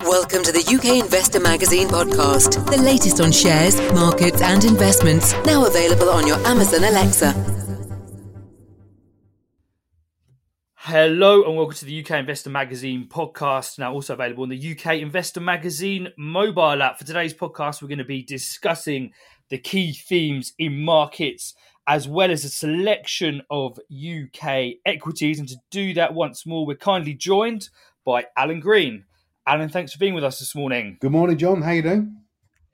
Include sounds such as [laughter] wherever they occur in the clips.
Welcome to the UK Investor Magazine podcast, the latest on shares, markets, and investments. Now available on your Amazon Alexa. Hello and welcome to the UK Investor Magazine podcast, now also available on the UK Investor Magazine mobile app. For today's podcast, we're going to be discussing the key themes in markets as well as a selection of UK equities. And to do that once more, we're kindly joined by Alan Green. Alan, thanks for being with us this morning. Good morning, John. How you doing?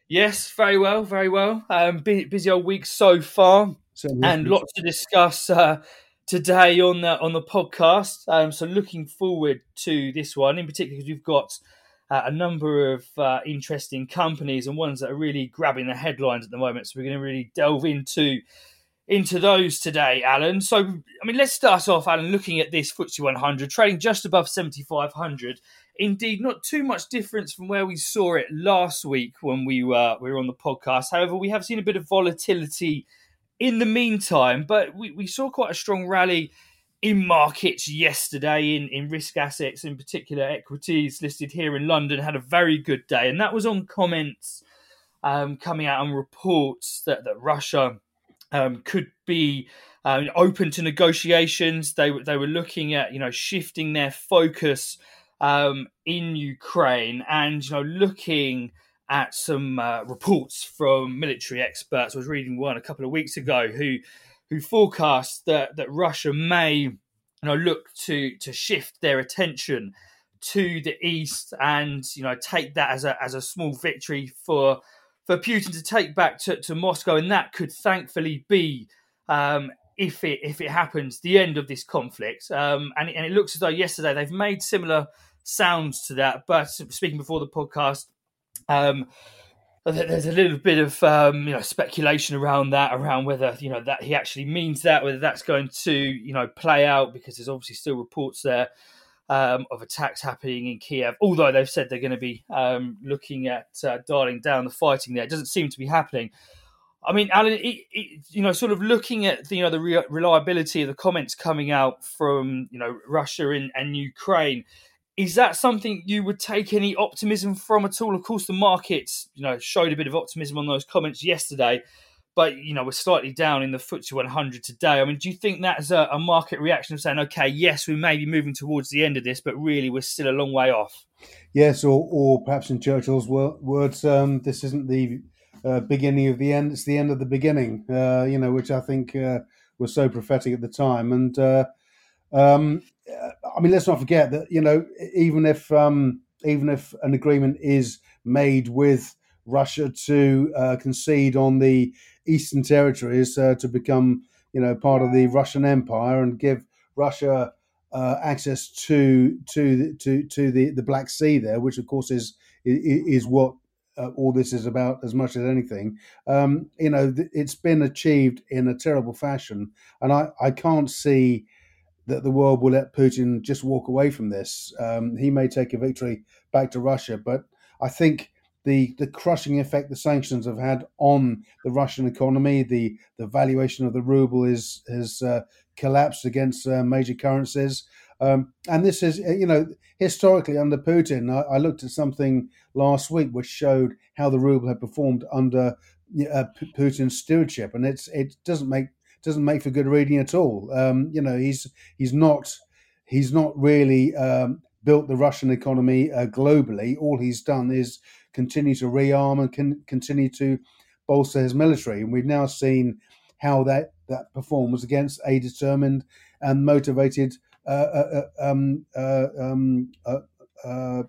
Yes, very well, very well. Um, busy, busy old week so far, Certainly. and lots to discuss uh, today on the on the podcast. Um, so looking forward to this one in particular because we've got uh, a number of uh, interesting companies and ones that are really grabbing the headlines at the moment. So we're going to really delve into into those today, Alan. So, I mean, let's start off, Alan, looking at this FTSE 100, trading just above 7,500. Indeed, not too much difference from where we saw it last week when we were we were on the podcast. However, we have seen a bit of volatility in the meantime, but we, we saw quite a strong rally in markets yesterday in, in risk assets, in particular equities listed here in London, had a very good day, and that was on comments um, coming out on reports that that Russia um, could be um, open to negotiations. They they were looking at you know shifting their focus um, in Ukraine and you know looking at some uh, reports from military experts. I was reading one a couple of weeks ago who who forecast that that Russia may you know look to to shift their attention to the east and you know take that as a as a small victory for for Putin to take back to, to Moscow, and that could thankfully be, um, if it if it happens, the end of this conflict. Um, and, and it looks as though yesterday they've made similar sounds to that. But speaking before the podcast, um, there's a little bit of um, you know speculation around that, around whether you know that he actually means that, whether that's going to you know play out, because there's obviously still reports there um, of attacks happening in Kiev. Although they've said they're going to be um, looking at uh, dialing down the fighting there, it doesn't seem to be happening. I mean, Alan, it, it, you know, sort of looking at the, you know the re- reliability of the comments coming out from you know Russia and, and Ukraine, is that something you would take any optimism from at all? Of course, the markets you know showed a bit of optimism on those comments yesterday but you know we're slightly down in the FTSE 100 today. I mean, do you think that's a, a, market reaction of saying, okay, yes, we may be moving towards the end of this, but really we're still a long way off? Yes, or, or perhaps in Churchill's words, um, this isn't the uh, beginning of the end; it's the end of the beginning. Uh, you know, which I think uh, was so prophetic at the time. And uh, um, I mean, let's not forget that you know, even if um, even if an agreement is made with Russia to uh, concede on the eastern territories uh, to become, you know, part of the Russian Empire and give Russia uh, access to to to to the, the Black Sea there, which of course is is, what uh, all this is about as much as anything. Um, you know, it's been achieved in a terrible fashion, and I I can't see that the world will let Putin just walk away from this. Um, he may take a victory back to Russia, but I think the the crushing effect the sanctions have had on the Russian economy. The the valuation of the ruble is has uh, collapsed against uh, major currencies, um, and this is you know historically under Putin. I, I, looked at something last week which showed how the ruble had performed under uh, Putin's stewardship, and it's it doesn't make doesn't make for good reading at all. Um, you know he's he's not he's not really um, built the Russian economy uh, globally. All he's done is continue to rearm and continue to bolster his military. And we've now seen how that, that performs against a determined and motivated uh, uh, uh um, uh, um, uh,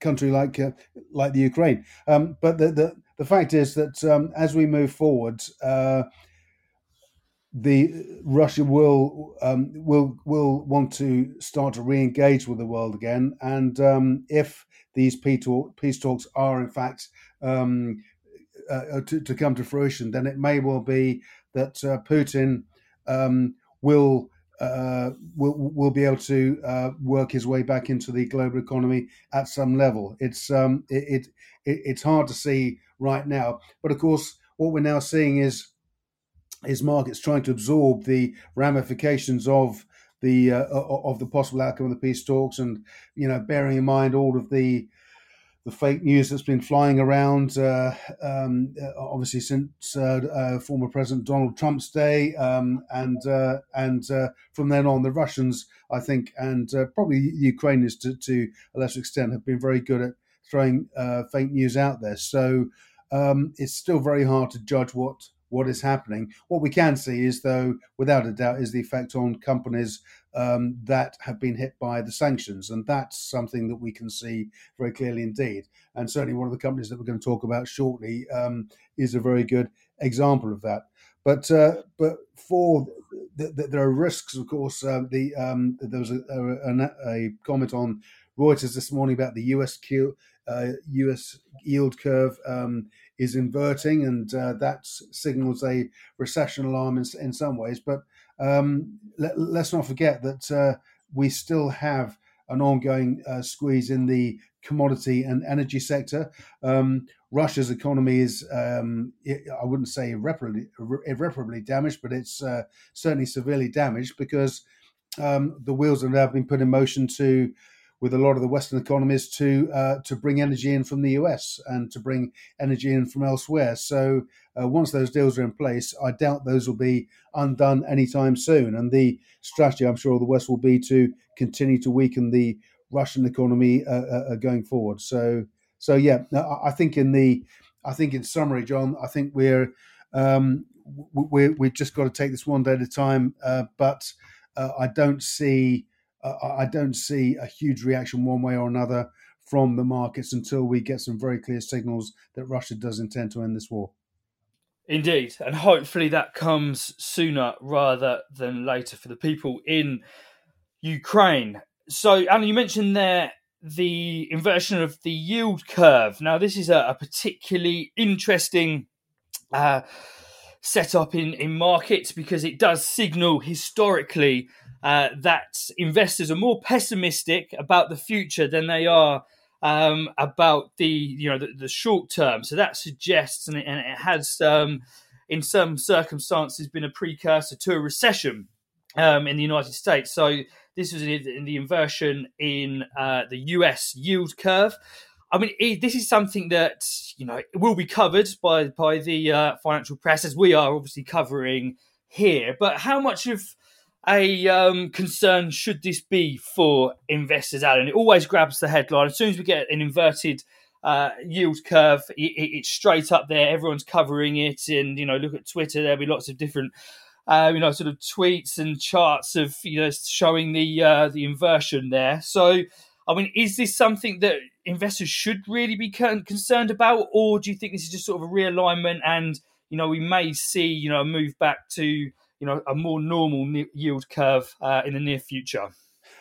country like like the Ukraine. Um, but the, the, the fact is that um, as we move forward, the Russia will um, will will want to start to re-engage with the world again, and um, if these peace talks are in fact um, uh, to, to, come to fruition, then it may well be that uh, Putin um, will. Uh, will will be able to uh, work his way back into the global economy at some level. It's um, it, it it's hard to see right now, but of course, what we're now seeing is is markets trying to absorb the ramifications of the uh, of the possible outcome of the peace talks, and you know, bearing in mind all of the the fake news that's been flying around, uh, um, obviously since uh, uh, former President Donald Trump's day, um, and uh, and uh, from then on, the Russians, I think, and uh, probably Ukrainians to, to a lesser extent, have been very good at throwing fake news out there. So um, it's still very hard to judge what what is happening. What we can see is, though, without a doubt, is the effect on companies um, that have been hit by the sanctions, and that's something that we can see very clearly indeed. And certainly, one of the companies that we're going to talk about shortly um, is a very good example of that. But uh, but for the, the, there are risks, of course. Uh, the um, there was a, a, a, comment on Reuters this morning about the U.S. Q, uh, U.S. yield curve um, is inverting, and uh, that signals a recession alarm in, in some ways. But um, let, us not forget that uh, we still have an ongoing uh, squeeze in the commodity and energy sector. Um, Russia's economy is, um, I wouldn't say irreparably, irreparably damaged, but it's uh, certainly severely damaged because um, the wheels have now been put in motion to with a lot of the Western economies to uh, to bring energy in from the US and to bring energy in from elsewhere. So uh, once those deals are in place, I doubt those will be undone anytime soon. And the strategy, I'm sure, of the West will be to continue to weaken the Russian economy uh, uh, uh going forward. So so yeah, I think in the I think in summary, John, I think we're um, we we've just got to take this one day at a time. Uh, but I don't see I don't see a huge reaction one way or another from the markets until we get some very clear signals that Russia does intend to end this war. Indeed, and hopefully that comes sooner rather than later for the people in Ukraine. So, Alan, you mentioned there the inversion of the yield curve. Now, this is a, a particularly interesting uh, setup in, in markets because it does signal historically uh, that investors are more pessimistic about the future than they are um, about the you know the, the, short term. So that suggests, and it, and it has um, in some circumstances been a precursor to a recession um, in the United States. So this was in the inversion in uh, the U.S. yield curve. I mean, this is something that you know will be covered by by the uh, financial press as we are obviously covering here. But how much of a um, concern should this be for investors, Alan? It always grabs the headline. As soon as we get an inverted uh, yield curve, it, it's straight up there. Everyone's covering it. And, you know, look at Twitter, there'll be lots of different, uh, you know, sort of tweets and charts of, you know, showing the, uh, the inversion there. So, I mean, is this something that investors should really be concerned about? Or do you think this is just sort of a realignment and, you know, we may see, you know, a move back to, you know a more normal yield curve uh, in the near future?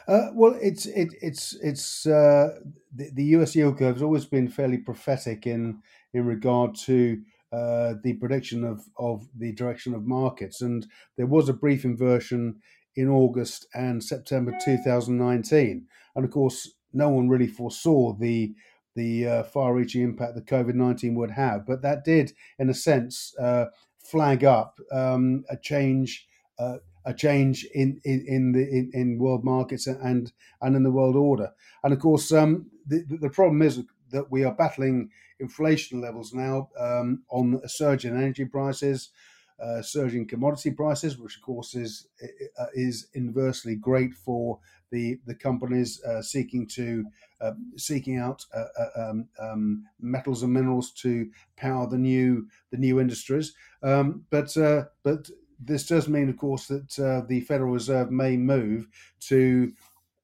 Uh, well, it's it, it's it's uh, the, the, U.S. yield curve has always been fairly prophetic in in regard to uh, the prediction of of the direction of markets, and there was a brief inversion in August and September 2019, and of course, no one really foresaw the the uh, far-reaching impact that COVID nineteen would have, but that did, in a sense, uh, flag up um, a change. Uh, a change in, in, in the in, in, world markets and and in the world order. And of course, um, the, the problem is that we are battling inflation levels now um, on a surge in energy prices, uh, surging commodity prices, which of course is uh, is inversely great for the the companies uh, seeking to uh, seeking out uh, uh, um, um, metals and minerals to power the new the new industries. Um, but but this does mean, of course, that the Federal Reserve may move to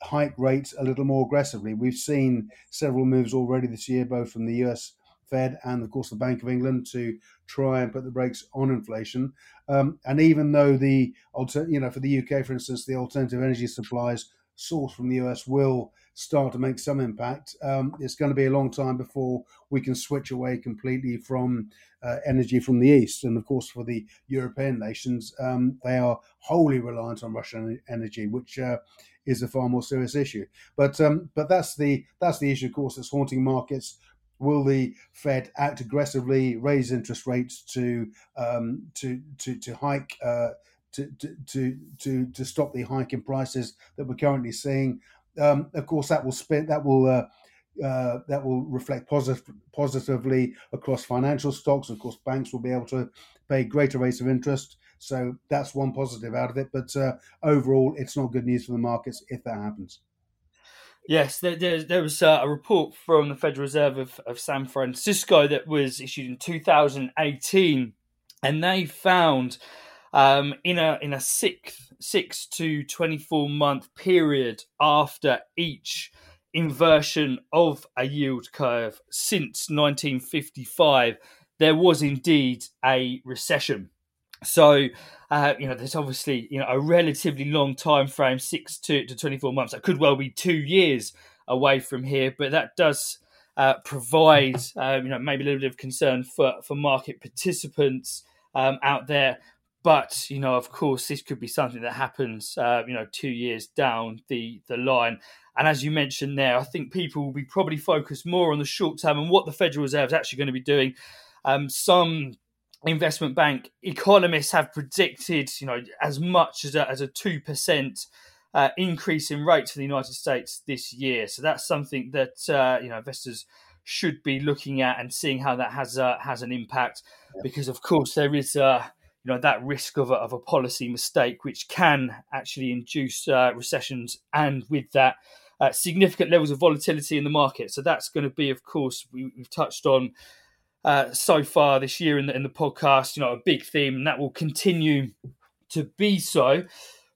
hike rates a little more aggressively. We've seen several moves already this year, both from the US Fed and, of course, the Bank of England to try and put the brakes on inflation. Um, and even though the, you know, for the UK, for instance, the alternative energy supplies sourced from the US will start to make some impact. Um, it's going to be a long time before we can switch away completely from uh, energy from the east. And of course, for the European nations, um, they are wholly reliant on Russian energy, which uh, is a far more serious issue. But um, but that's the that's the issue, of course, that's haunting markets. Will the Fed act aggressively, raise interest rates to um, to to to hike? Uh, to, to, to, to, stop the hike in prices that we're currently seeing. Um, of course, that will spin that will uh, uh, that will reflect positive, positively across financial stocks. Of course, banks will be able to pay greater rates of interest. So that's one positive out of it. But uh, overall, it's not good news for the markets if that happens. Yes, there, there, there was uh, a report from the Federal Reserve of, of San Francisco that was issued in 2018, and they found um, in a in a six six to 24 month period after each inversion of a yield curve since 1955, there was indeed a recession. So, uh, you know, there's obviously you know a relatively long time frame, six to, to 24 months. That could well be two years away from here, but that does uh, provide um, you know maybe a little bit of concern for for market participants um, out there. But you know, of course, this could be something that happens uh, you know two years down the the line. And as you mentioned there, I think people will be probably focused more on the short term and what the Federal Reserve is actually going to be doing. Um, some investment bank economists have predicted, you know, as much as a, as a two percent uh, increase in rates for the United States this year. So that's something that uh, you know investors should be looking at and seeing how that has uh, has an impact, yeah. because of course there is. Uh, you know that risk of a, of a policy mistake, which can actually induce uh, recessions, and with that, uh, significant levels of volatility in the market. So that's going to be, of course, we, have touched on uh, so far this year in the, in the podcast, you know, a big theme, and that will continue to be so.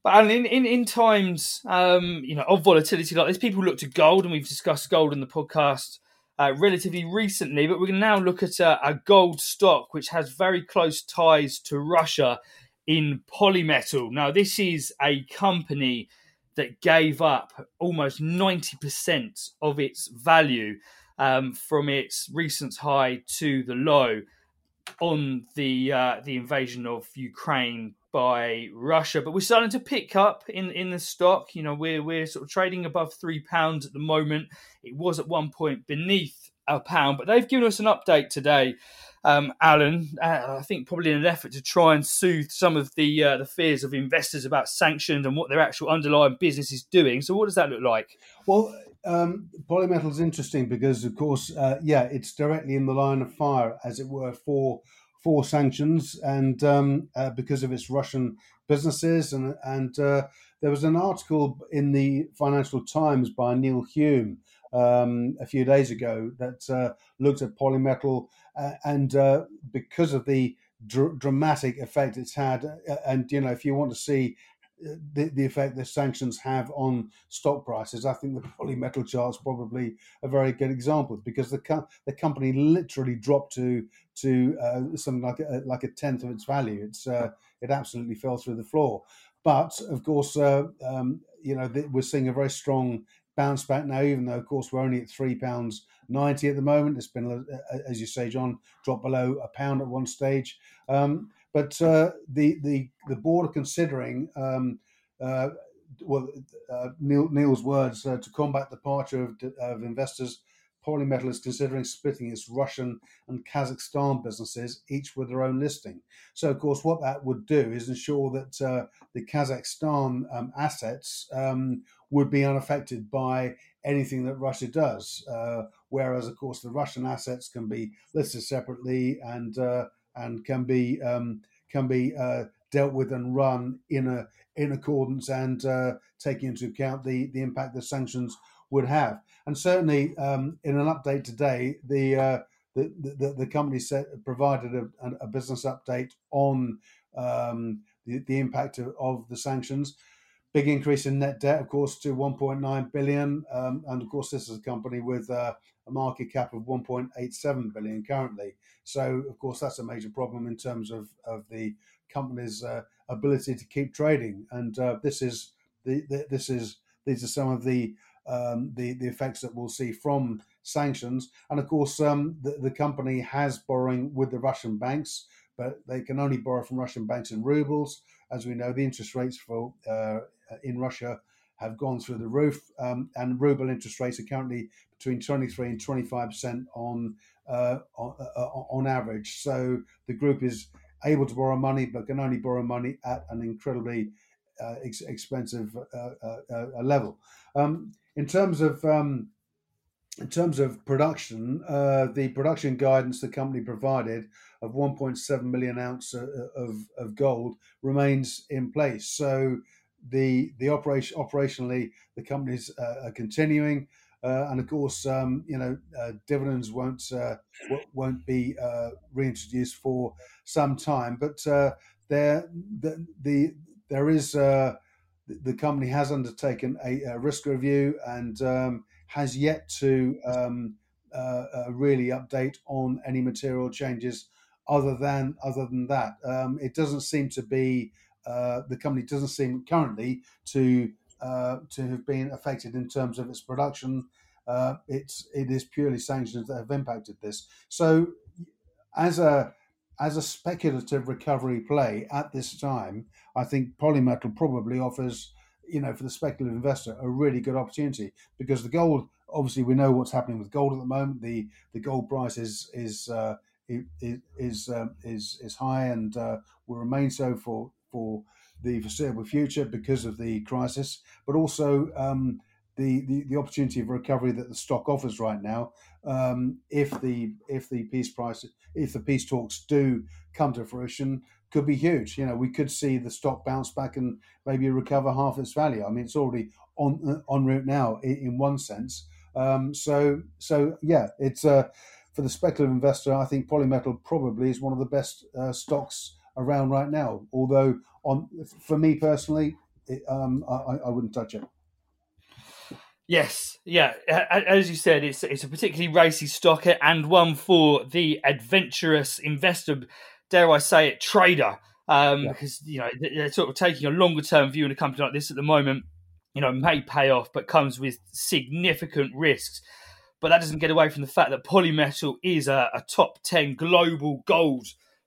But in, in, in times, um, you know, of volatility like this, people look to gold, and we've discussed gold in the podcast uh, relatively recently. But we're going to now look at a, a gold stock which has very close ties to Russia in Polymetal. Now, this is a company that gave up almost 90% of its value um, from its recent high to the low on the uh, the invasion of Ukraine by Russia. But we're starting to pick up in, in the stock. You know, we're we're sort of trading above three pounds at the moment. It was at one point beneath a pound, but they've given us an update today um, Alan. Uh, I think probably in an effort to try and soothe some of the uh, the fears of investors about sanctions and what their actual underlying business is doing. So, what does that look like? Well, um, polymetal is interesting because, of course, uh, yeah, it's directly in the line of fire, as it were, for for sanctions, and um, uh, because of its Russian businesses, and and uh, there was an article in the Financial Times by Neil Hume um, a few days ago that uh, looked at polymetal, uh, and uh, because of the dr- dramatic effect it's had, and you know, if you want to see the, the effect the sanctions have on stock prices, I think the [laughs] polymetal chart's probably a very good example because the co- the company literally dropped to to uh, something like a, like a tenth of its value. It's it absolutely fell through the floor. But of course, um, you know, we're seeing a very strong bounce back now, even though, of course, we're only at three pounds ninety at the moment. It's been, as you say, John, dropped below a pound at one stage. Um, but uh, the the the board are considering, um, uh, well, uh, Neil, Neil's words uh, to combat the departure of, of investors Polymetal is considering splitting its Russian and Kazakhstan businesses, each with their own listing. So, of course, what that would do is ensure that uh, the Kazakhstan um, assets um, would be unaffected by anything that Russia does. Uh, whereas, of course, the Russian assets can be listed separately and uh, and can be um, can be uh, dealt with and run in a in accordance and uh, taking into account the the impact the sanctions would have. And certainly, um, in an update today, the uh, the, the, the company set, provided a, a business update on um, the, the impact of, of, the sanctions. Big increase in net debt, of course, to 1.9 billion, um, and of course, this is a company with uh, a market cap of 1.87 billion currently. So, of course, that's a major problem in terms of of the company's uh, ability to keep trading. And uh, this is the, the, this is these are some of the um, the the effects that we'll see from sanctions. And of course, um, the, the company has borrowing with the Russian banks, but they can only borrow from Russian banks in rubles. As we know, the interest rates for uh, in Russia have gone through the roof, um, and ruble interest rates are currently between 23 and 25 percent on, uh, on, uh, on average. So the group is able to borrow money, but can only borrow money at an incredibly uh, ex- expensive uh, uh, uh level. Um, in terms of um, in terms of production, uh, the production guidance the company provided of 1.7 million ounce uh, of, of gold remains in place. So the the operation operationally the companies uh, are continuing. Uh, and of course, um, you know, uh, dividends won't uh, won't be uh, reintroduced for some time. But uh, there, the, the, there is the company has undertaken a, a risk review and um, has yet to um, really update on any material changes. Other than other than that, um, it doesn't seem to be the company doesn't seem currently to uh, to have been affected in terms of its production. Uh, it's it is purely sanctions that have impacted this. So, as a as a speculative recovery play at this time, I think Polymetal probably offers, you know, for the speculative investor, a really good opportunity because the gold. Obviously, we know what's happening with gold at the moment. the The gold price is is uh, is is, um, is, is high and uh, will remain so for for the foreseeable future because of the crisis, but also um, the, the, the opportunity of recovery that the stock offers right now. Um, if the if the peace price if the peace talks do come to fruition, could be huge. You know, we could see the stock bounce back and maybe recover half its value. I mean, it's already on on route now in, in one sense. Um, so so yeah, it's uh, for the speculative investor. I think Polymetal probably is one of the best uh, stocks around right now. Although on for me personally, it, um, I, I wouldn't touch it. Yes, yeah. As you said, it's it's a particularly racy stock and one for the adventurous investor, dare I say it, trader. Um, yeah. Because you know they're sort of taking a longer term view in a company like this at the moment. You know, may pay off, but comes with significant risks. But that doesn't get away from the fact that Polymetal is a, a top ten global gold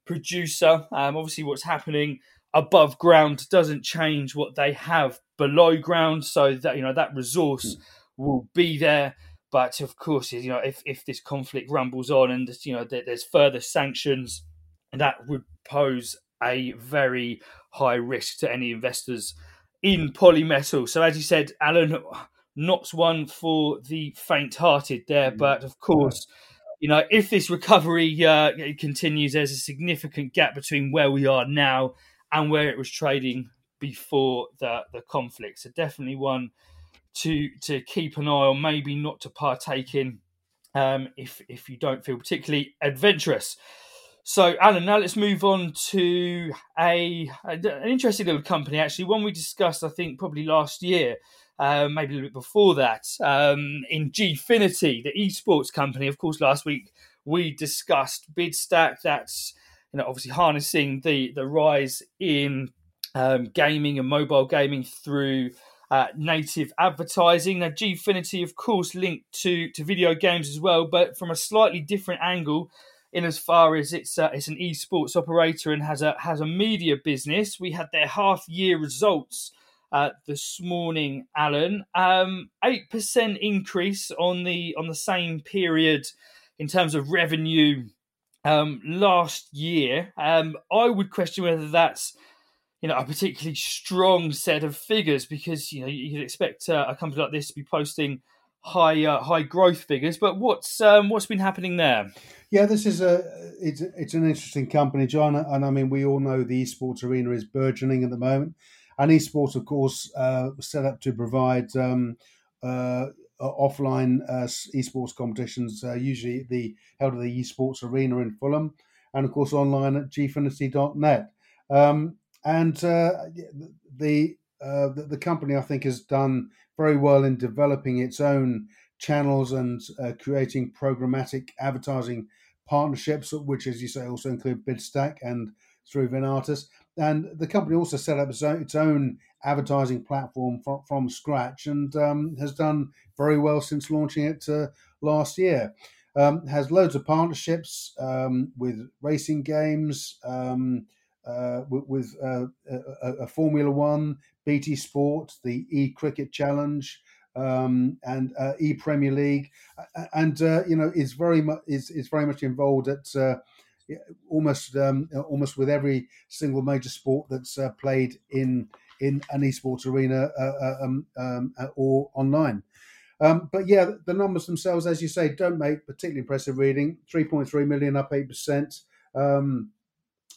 producer. Um, obviously, what's happening above ground doesn't change what they have below ground, so that you know that resource mm. will be there. But of course, you know, if, if this conflict rumbles on and you know there's further sanctions, that would pose a very high risk to any investors in polymetal. So as you said, Alan, not one for the faint-hearted there, mm. but of course. You know, if this recovery uh, continues, there's a significant gap between where we are now and where it was trading before the the conflict. So definitely one to to keep an eye on, maybe not to partake in um, if if you don't feel particularly adventurous. So, Alan, now let's move on to a, an interesting little company. Actually, one we discussed, I think, probably last year, uh, maybe a little bit before that, um, in Gfinity, the esports company. Of course, last week we discussed BidStack. That's you know obviously harnessing the the rise in um, gaming and mobile gaming through uh, native advertising. Now, Gfinity, of course, linked to to video games as well, but from a slightly different angle. In as far as it's uh, it's an esports operator and has a has a media business, we had their half year results uh, this morning, Alan. Um, eight um, percent increase on the on the same period in terms of revenue um, last year. Um, I would question whether that's you know a particularly strong set of figures because you know you'd expect uh, a company like this to be posting high uh, high growth figures. But what's um, what's been happening there? Yeah, this is a it's it's an interesting company, John, and I mean we all know the esports arena is burgeoning at the moment, and esports, of course, uh, set up to provide. Um, uh, offline uh, esports competitions, uh, usually the held at the esports arena in Fulham, and of course online at gfinity.net. Um, and uh, the, the, the company, I think, has done very well in developing its own channels and creating programmatic advertising partnerships, which, as you say, also include BidStack and through Venatus. And the company also set up its own advertising platform from, from scratch and um, has done very well since launching it uh, last year. Um, has loads of partnerships um, with racing games, um, uh, with, uh, a, a, Formula One, BT Sport, the E Cricket Challenge, um, and uh, E Premier League, and uh, you know is very much is, is very much involved at uh, almost um, almost with every single major sport that's uh, played in in an esports arena uh, uh um, um, uh, or online. Um, but yeah, the numbers themselves, as you say, don't make particularly impressive reading. 3.3 million, up 8%. Um,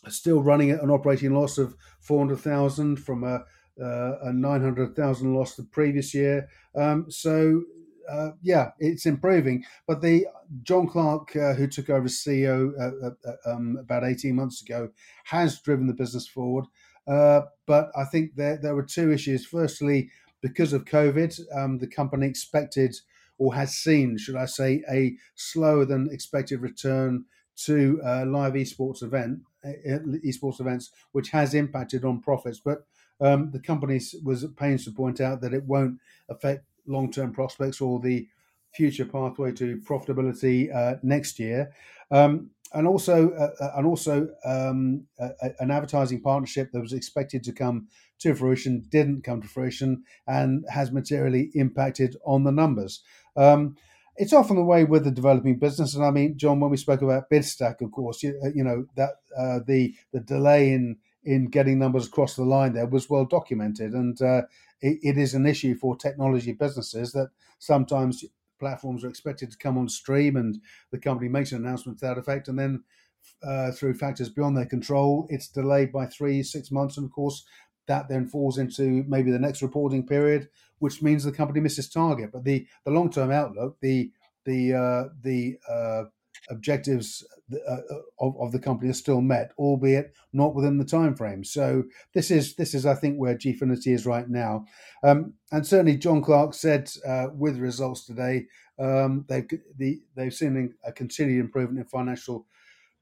still running at an operating loss of 400,000 from a, uh, a 900,000 loss the previous year. Um, so, uh, yeah, it's improving. But the John Clark, uh, who took over as CEO uh, uh, uh, um, about 18 months ago, has driven the business forward. but I think there, there were two issues. Firstly, because of COVID, um, the company expected or has seen, should I say, a slower than expected return to uh, live esports event esports events, which has impacted on profits. But um, the company was at pains to point out that it won't affect long term prospects or the future pathway to profitability uh, next year. Um, and also, uh, uh and also, um, an advertising partnership that was expected to come to fruition didn't come to fruition and has materially impacted on the numbers. Um, it's often the way with the developing business. And I mean, John, when we spoke about BidStack, of course, you, you know that uh, the the delay in in getting numbers across the line there was well documented, and uh, it, it is an issue for technology businesses that sometimes platforms are expected to come on stream, and the company makes an announcement to that effect, and then uh, through factors beyond their control, it's delayed by three six months, and of course that then falls into maybe the next reporting period, which means the company misses target. But the the long term outlook, the the uh, the uh, objectives uh, uh, of, of the company are still met, albeit not within the time frame. So this is this is I think where Gfinity is right now, um, and certainly John Clark said uh, with results today um, they've the, they've seen a continued improvement in financial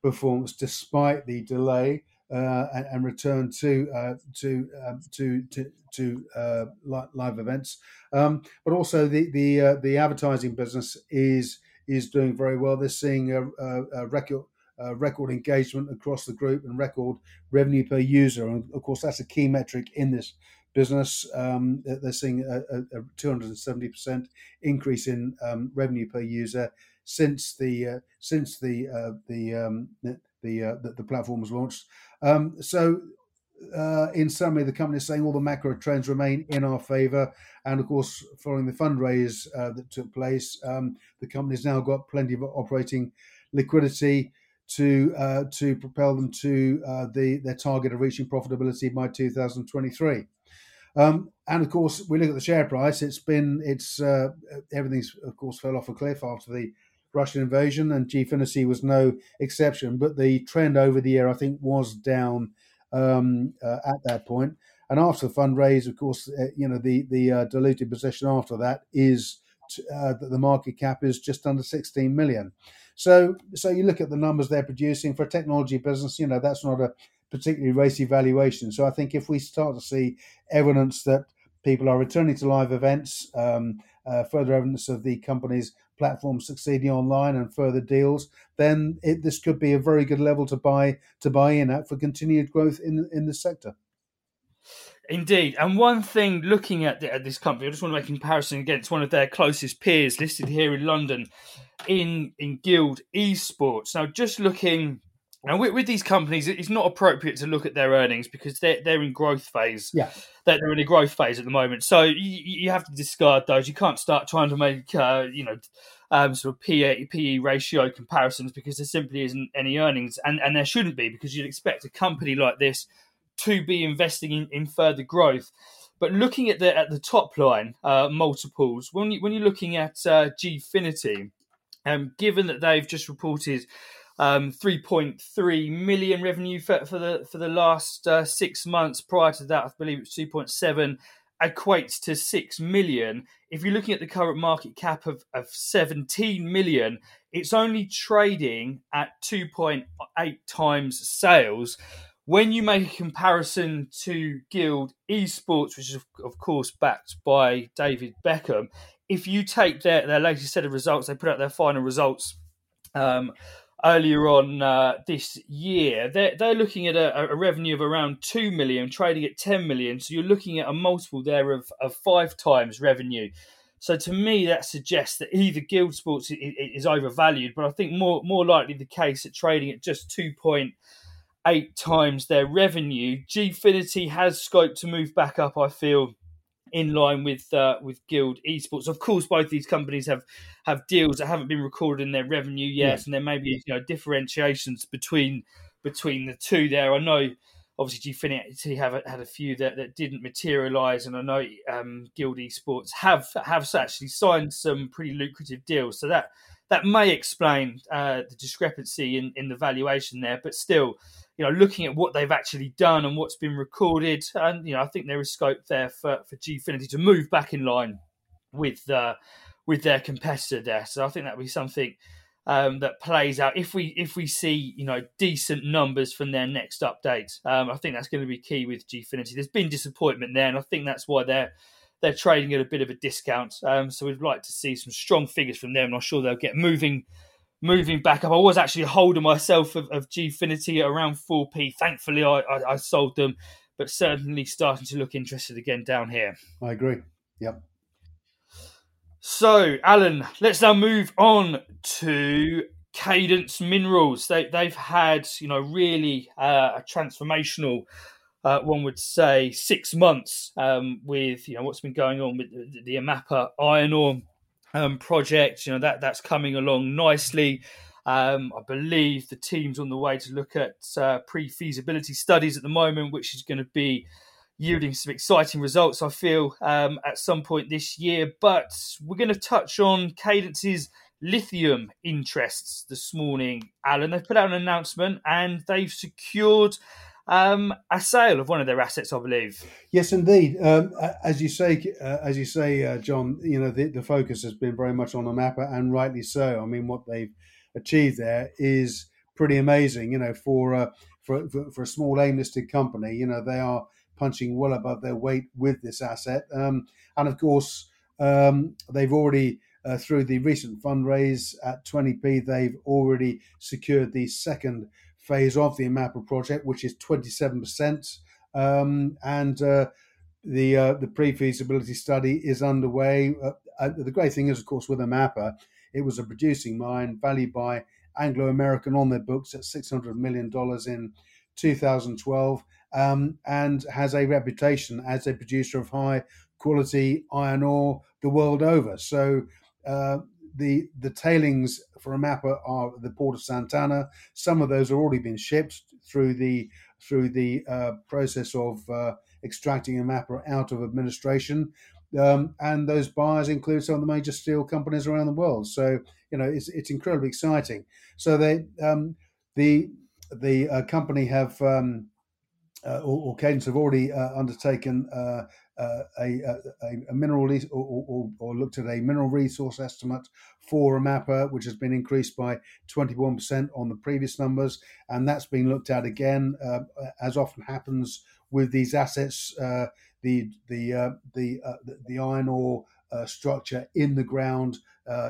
performance despite the delay uh, and, and, return to uh, to, um, to to to uh, live events. Um, but also the the uh, the advertising business is is doing very well. They're seeing a, a, a record. record engagement across the group and record revenue per user, and of course that's a key metric in this business. Um, they're seeing a, a 270% increase in um, revenue per user since the uh, since the uh, the um, the, uh, the, the platform was launched. Um, so, uh, in summary, the company is saying all the macro trends remain in our favour, and of course, following the fundraise uh, that took place, um, the company's now got plenty of operating liquidity to uh, to propel them to uh, the their target of reaching profitability by 2023. Um, and of course, we look at the share price. It's been it's uh, everything's of course fell off a cliff after the Russian invasion, and Gfinity was no exception. But the trend over the year, I think, was down um, uh, at that point. And after the fundraise, of course, uh, you know the the uh, diluted position after that is uh, that the market cap is just under 16 million. So, so you look at the numbers they're producing for a technology business. You know that's not a particularly racy valuation. So I think if we start to see evidence that people are returning to live events, um, uh, further evidence of the company's platform succeeding online and further deals, then it, this could be a very good level to buy to buy in at for continued growth in in the sector. Indeed, and one thing looking at, the, at this company, I just want to make a comparison against one of their closest peers listed here in London, in in Guild Esports. Now, just looking now, with, with, these companies, it's not appropriate to look at their earnings because they're they're in growth phase. Yeah, they're, they're in a growth phase at the moment. So you, you have to discard those. You can't start trying to make uh, you know um, sort of PE, PE ratio comparisons because there simply isn't any earnings, and and there shouldn't be because you'd expect a company like this to be investing in, in further growth. But looking at the at the top line uh, multiples, when you when you're looking at uh, Gfinity, um, given that they've just reported um, 3.3 million revenue for, for the for the last uh, six months. Prior to that, I believe it's 2.7 equates to 6 million. If you're looking at the current market cap of, of 17 million, it's only trading at 2.8 times sales. When you make a comparison to Guild Esports, which is, of course, backed by David Beckham, if you take their, their latest set of results, they put out their final results um, earlier on uh, this year. They're, they're looking at a, a, revenue of around 2 million, trading at 10 million. So you're looking at a multiple there of, of five times revenue. So to me, that suggests that either Guild Esports is overvalued, but I think more more likely the case at trading at just 2.8 times their revenue. Gfinity has scope to move back up, I feel, in line with uh, with Guild Esports. Of course, both these companies have have deals that haven't been recorded in their revenue yet, yeah. and there may be you know differentiations between between the two. There, I know. Obviously, Gfinity have had a few that, that didn't materialise, and I know um, Guild Esports have have actually signed some pretty lucrative deals. So that that may explain uh, the discrepancy in, in the valuation there. But still, you know, looking at what they've actually done and what's been recorded, and you know, I think there is scope there for for Gfinity to move back in line with uh, with their competitor there. So I think that would be something um, that plays out if we if we see you know decent numbers from their next update. Um, I think that's going to be key with Gfinity. There's been disappointment there, and I think that's why they're they're trading at a bit of a discount. Um, so we'd like to see some strong figures from them, and I'm sure they'll get moving moving back up. I was actually holding myself of, of Gfinity at around 4p. Thankfully, I, I, I, sold them, but certainly starting to look interested again down here. I agree. Yep. So, Alan, let's now move on to Cadence Minerals. They, they've had, you know, really uh, a transformational uh, one would say six months um, with you know what's been going on with the, the Amapa iron ore um, project. You know that that's coming along nicely. Um, I believe the team's on the way to look at uh, pre-feasibility studies at the moment, which is going to be yielding some exciting results. I feel um, at some point this year. But we're going to touch on Cadence's lithium interests this morning. Alan, they've put out an announcement and they've secured um, a sale of one of their assets, I believe. Yes, indeed. Um, as you say, uh, as you say, uh, John, you know the, the, focus has been very much on the Amapa, and rightly so. I mean, what they've achieved there is pretty amazing. You know, for uh, for, for, for a small AIM listed company, you know they are punching well above their weight with this asset, um, and of course um, they've already. Uh, through the recent fundraise at 20p, they've already secured the second phase of the Amapa project, which is 27%. Um, and uh, the uh, the pre-feasibility study is underway. Uh, uh the great thing is, of course, with Amapa, it was a producing mine valued by Anglo American on their books at $600 million in 2012 um, and has a reputation as a producer of high quality iron ore the world over. So uh, the the tailings for a Amapa are the port of Santana. Some of those have already been shipped through the through the uh, process of uh, extracting Amapa out of administration. Um, and those buyers include some of the major steel companies around the world. So you know it's it's incredibly exciting. So they um, the the uh, company have um, uh, or, or Cadence have already uh, undertaken uh, uh, a, a, a, mineral or, or, or, looked at a mineral resource estimate for Amapa, which has been increased by 21% on the previous numbers, and that's been looked at again, uh, as often happens with these assets. Uh, the the the, the iron ore structure in the ground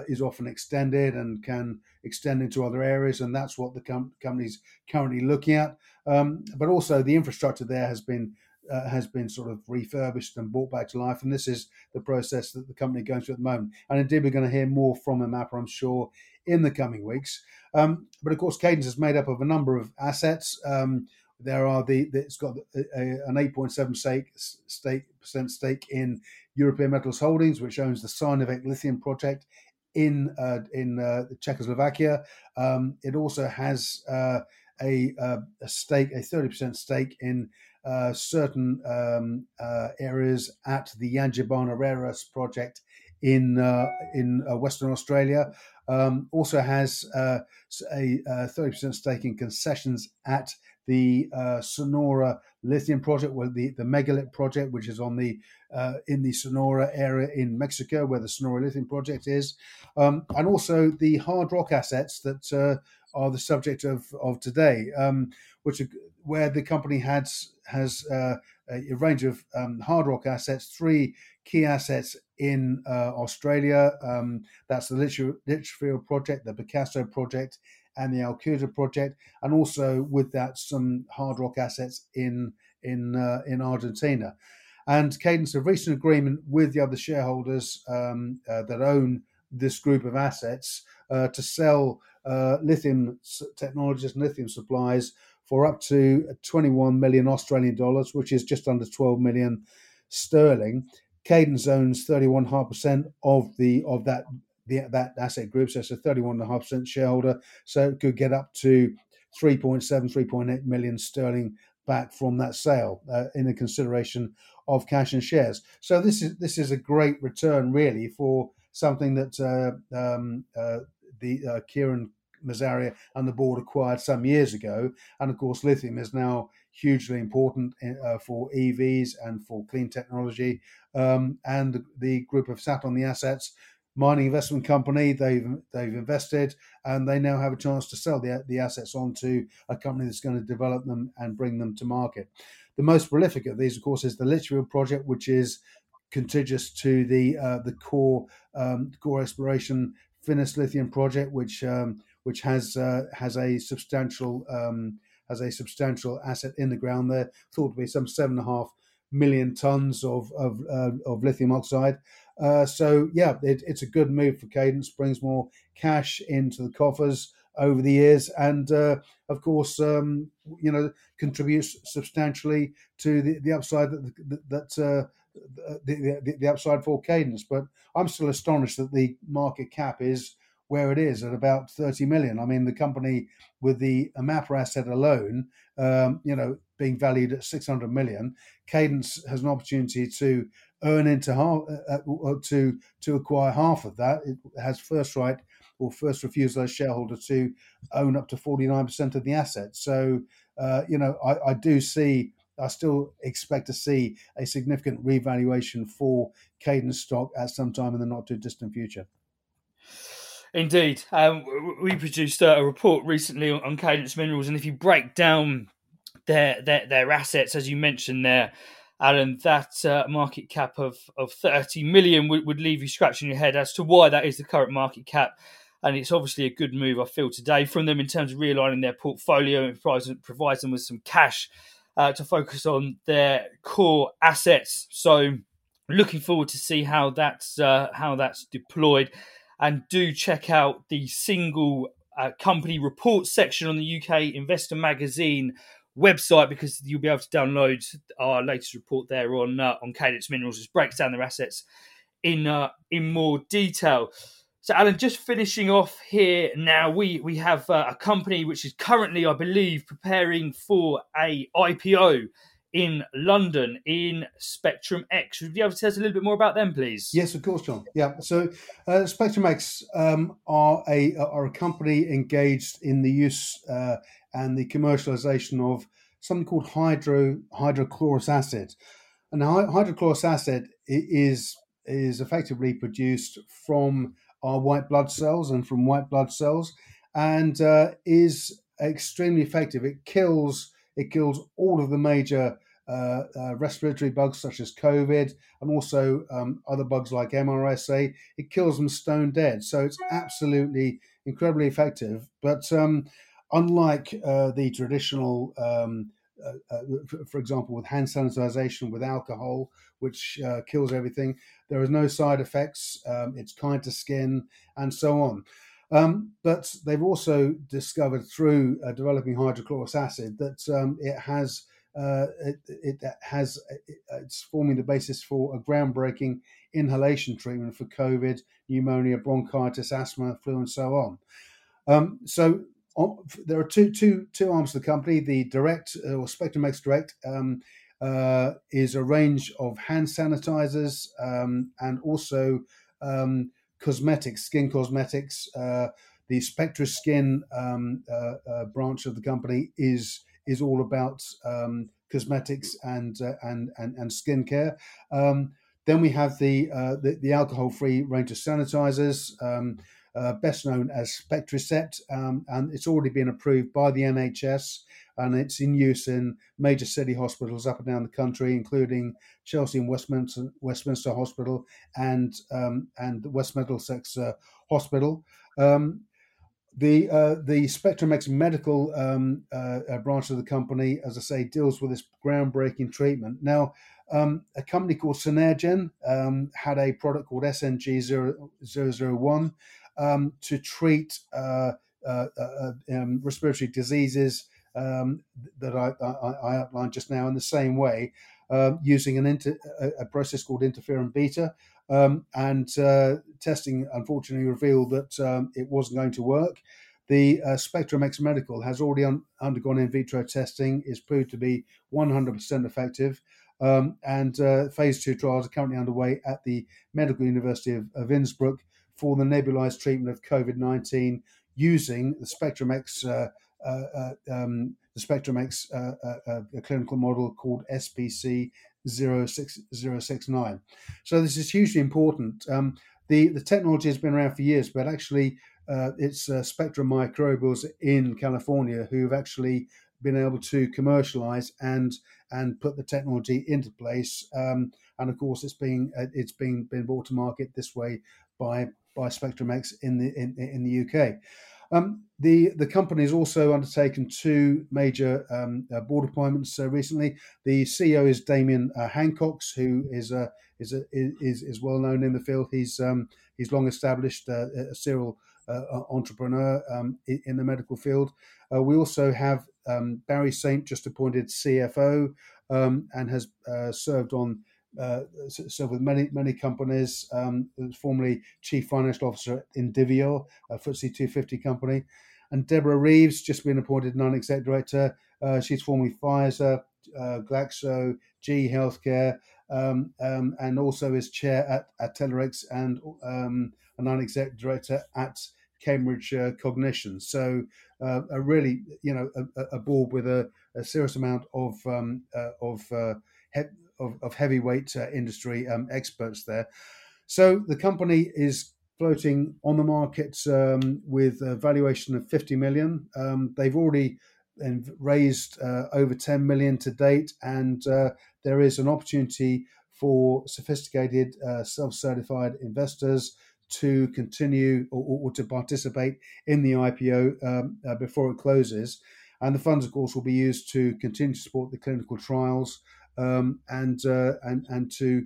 is often extended and can extend into other areas, and that's what the com- company's currently looking at. Um, but also, the infrastructure there has been uh, has been sort of refurbished and brought back to life. And this is the process that the company goes through at the moment. And indeed, we're going to hear more from Amapa, I'm sure, in the coming weeks. Um, but of course, Cadence is made up of a number of assets. Um, there are the, the, it's got a, a, an 8.7 stake, stake percent stake in European Metals Holdings, which owns the Cinovec lithium project in uh, in uh, Czechoslovakia. Um, it also has uh, a, uh, a, stake, a 30% stake in uh, certain um, uh, areas at the Yangibana Rare project in in Western Australia. Um, also has a thirty percent stake in concessions at the Sonora lithium project, well, the the megalith project, which is on the in the Sonora area in Mexico, where the Sonora lithium project is, um, and also the hard rock assets that are the subject of of today, um, which are, where the company has has uh, a range of um, hard rock assets, three key assets in uh, Australia. Um, that's the Litchfield project, the Picasso project, and the Alcudia project, and also with that some hard rock assets in in uh, in Argentina. And Cadence have reached an agreement with the other shareholders um, uh, that own this group of assets uh, to sell uh, lithium technologies and lithium supplies for up to 21 million Australian dollars, which is just under 12 million sterling. Cadence owns 31.5% of the of that the, that asset group, so it's a 31.5% shareholder. So it could get up to 3.7, 3.8 million sterling back from that sale uh, in the consideration of cash and shares. So this is this is a great return really for something that uh, um, uh, the uh, Kiran Morzaria and the board acquired some years ago. And of course, lithium is now hugely important in, uh, for EVs and for clean technology. Um, and the group have sat on the assets. Mining investment company, they've they've invested, and they now have a chance to sell the the assets onto a company that's going to develop them and bring them to market. The most prolific of these, of course, is the Litchfield project, which is contiguous to the uh, the core um, core exploration Finniss lithium project, which um, which has uh, has a substantial um, has a substantial asset in the ground there, thought to be some seven and a half million tons of of, uh, of lithium oxide. Uh, so yeah, it, it's a good move for Cadence. Brings more cash into the coffers over the years, and uh, of course, um, you know, contributes substantially to the, the upside that that. Uh, the, the, the upside for Cadence, but I'm still astonished that the market cap is where it is at about 30 million. I mean, the company with the Amapá asset alone, um, you know, being valued at 600 million, Cadence has an opportunity to earn into half, uh, uh, to to acquire half of that. It has first right or first refusal as shareholder to own up to 49% of the assets. So, uh, you know, I, I do see I still expect to see a significant revaluation for Cadence stock at some time in the not too distant future. Indeed. Um, we produced a report recently on Cadence Minerals, and if you break down their their, their assets, as you mentioned there, Alan, that uh, market cap of, of 30 million would, would leave you scratching your head as to why that is the current market cap. And it's obviously a good move, I feel, today from them in terms of realigning their portfolio and provides, provides them with some cash uh, to focus on their core assets. So, looking forward to see how that's uh, how that's deployed and do check out the single uh, company report section on the UK Investor Magazine website because you'll be able to download our latest report there on uh, on Cadence Minerals, which breaks down their assets in uh, in more detail. So, Alan, just finishing off here now, we we have uh, a company which is currently, I believe, preparing for a IPO in London in Spectrum X. Would you be able to tell us a little bit more about them, please? Yes, of course, John. Yeah. So uh, Spectrum X um, are a are a company engaged in the use uh, and the commercialization of something called hydro hydrochlorous acid. And hydrochlorous acid is is effectively produced from our white blood cells and from white blood cells, and uh, is extremely effective. It kills it kills all of the major uh, uh, respiratory bugs such as COVID and also um, other bugs like MRSA. It kills them stone dead. So it's absolutely incredibly effective. But um, unlike uh, the traditional, um, uh, uh, for, example, with hand sanitization with alcohol, which uh, kills everything, there is no side effects. Um, it's kind to skin and so on. Um, but they've also discovered through uh, developing hydrochloric acid that um, it has uh, it, it, has it's forming the basis for a groundbreaking inhalation treatment for COVID, pneumonia, bronchitis, asthma, flu, and so on. Um, so on, there are two two two arms of the company. The direct uh, or Spectrum X Direct um, uh, is a range of hand sanitizers um, and also um, cosmetics, skin cosmetics. Uh, the Spectra Skin um, uh, uh, branch of the company is is all about um, cosmetics and, uh, and and and skincare. Um, then we have the uh, the, the alcohol free range of sanitizers. Uh, best known as Spectricept, um, and it's already been approved by the NHS and it's in use in major city hospitals up and down the country, including Chelsea and Westminster, Westminster Hospital and um, and West Middlesex uh, Hospital. Um, the uh, the Spectrum medical um, uh, uh, branch of the company, as I say, deals with this groundbreaking treatment. Now, um, a company called Synairgen um, had a product called SNG 001 um, to treat uh, uh, uh, um, respiratory diseases um, that I, I, I, outlined just now in the same way. uh, using an inter, a, a, process called interferon beta. Um, and uh, testing unfortunately revealed that um, it wasn't going to work. The uh, Spectrum X Medical has already un- undergone in vitro testing, is proved to be 100% effective. Um, and uh, phase two trials are currently underway at the Medical University of, of Innsbruck for the nebulized treatment of COVID 19 using the Spectrum X. Uh, uh, uh um, the Spectrum X uh, uh, clinical model called SPC 06069. So this is hugely important. Um, the, the technology has been around for years, but actually it's Spectrum Microbials in California who've actually been able to commercialize and and put the technology into place. Um, and of course, it's being it's being been brought to market this way by by Spectrum X in the in, in the UK. Um, the the company has also undertaken two major um, uh, board appointments uh, recently. The CEO is Damien uh, Hancocks, who is a is a, is is well known in the field. He's um, he's long established uh, a serial uh, entrepreneur um, in the medical field. Uh, we also have um, Barry Saint, just appointed CFO, um, and has served on uh, served with many many companies. Um, formerly chief financial officer in Indivior, a FTSE 250 company, and Deborah Reeves just been appointed non-exec director. Uh, she's formerly Pfizer, uh, Glaxo, G Healthcare, um, um, and also is chair at, at and um, a non-exec director at Cambridge uh, Cognition. So uh, a really, you know, a, a board with a, a serious amount of um, uh, of uh, of, of heavyweight uh, industry um, experts there. So the company is floating on the market um, with a valuation of 50 million. Um, they've already raised uh, over 10 million to date, and uh, there is an opportunity for sophisticated uh, self-certified investors to continue or, or, to participate in the IPO um, uh, before it closes. And the funds, of course, will be used to continue to support the clinical trials um, and, uh, and and to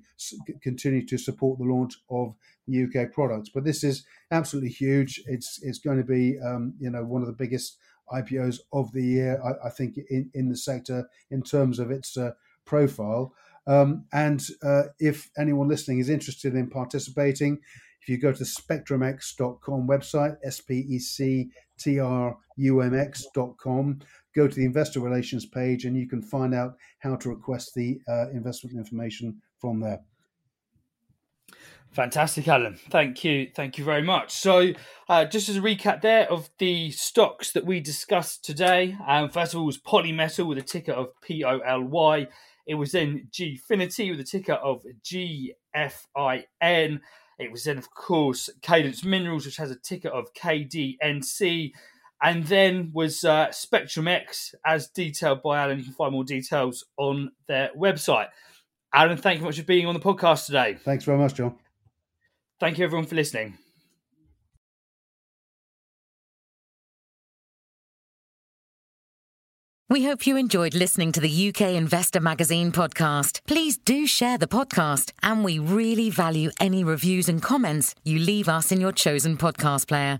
continue to support the launch of the UK products. But this is absolutely huge. It's it's going to be um, you know one of the biggest IPOs of the year, I, I think, in, in the sector in terms of its uh, profile. Um, and uh, if anyone listening is interested in participating, if you go to spectrumx.com website, S P E C T R U M X.com, go to the investor relations page and you can find out how to request the uh, investment information from there. Fantastic, Alan. Thank you. Thank you very much. So, uh, just as a recap there of the stocks that we discussed today, um, first of all was Polymetal with a ticker of P O L Y. It was then Gfinity with a ticker of G F I N. It was then, of course, Cadence Minerals, which has a ticker of KDNC and then was uh, Spectrum X, as detailed by Alan. You can find more details on their website. Alan, thank you much for being on the podcast today. Thanks very much, John. Thank you, everyone, for listening. We hope you enjoyed listening to the UK Investor Magazine podcast. Please do share the podcast, and we really value any reviews and comments you leave us in your chosen podcast player.